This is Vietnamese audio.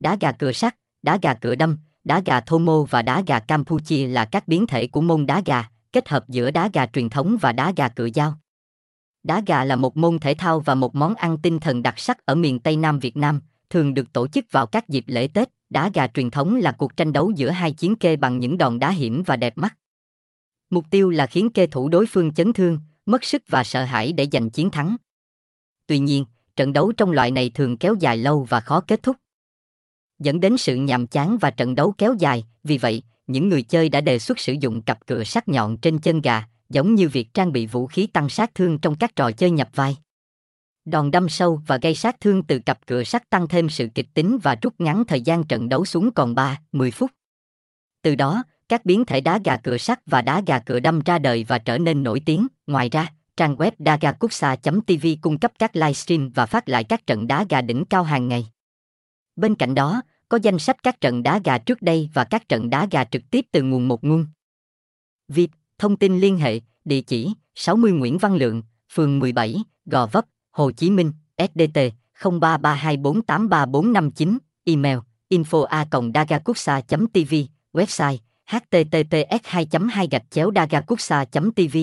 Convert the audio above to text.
đá gà cửa sắt, đá gà cửa đâm, đá gà Thomo và đá gà Campuchia là các biến thể của môn đá gà, kết hợp giữa đá gà truyền thống và đá gà cựa dao. Đá gà là một môn thể thao và một món ăn tinh thần đặc sắc ở miền Tây Nam Việt Nam, thường được tổ chức vào các dịp lễ Tết. Đá gà truyền thống là cuộc tranh đấu giữa hai chiến kê bằng những đòn đá hiểm và đẹp mắt. Mục tiêu là khiến kê thủ đối phương chấn thương, mất sức và sợ hãi để giành chiến thắng. Tuy nhiên, trận đấu trong loại này thường kéo dài lâu và khó kết thúc. Dẫn đến sự nhàm chán và trận đấu kéo dài, vì vậy, những người chơi đã đề xuất sử dụng cặp cửa sắc nhọn trên chân gà, giống như việc trang bị vũ khí tăng sát thương trong các trò chơi nhập vai. Đòn đâm sâu và gây sát thương từ cặp cửa sắt tăng thêm sự kịch tính và rút ngắn thời gian trận đấu xuống còn 3, 10 phút. Từ đó, các biến thể đá gà cửa sắt và đá gà cửa đâm ra đời và trở nên nổi tiếng. Ngoài ra, trang web dagakutsa.tv cung cấp các livestream và phát lại các trận đá gà đỉnh cao hàng ngày. Bên cạnh đó, có danh sách các trận đá gà trước đây và các trận đá gà trực tiếp từ nguồn một nguồn. Việc, thông tin liên hệ, địa chỉ 60 Nguyễn Văn Lượng, phường 17, Gò Vấp, Hồ Chí Minh, SDT 0332483459, email info a dagakutsa tv website https 2 2 gạch chéo dagacuxa tv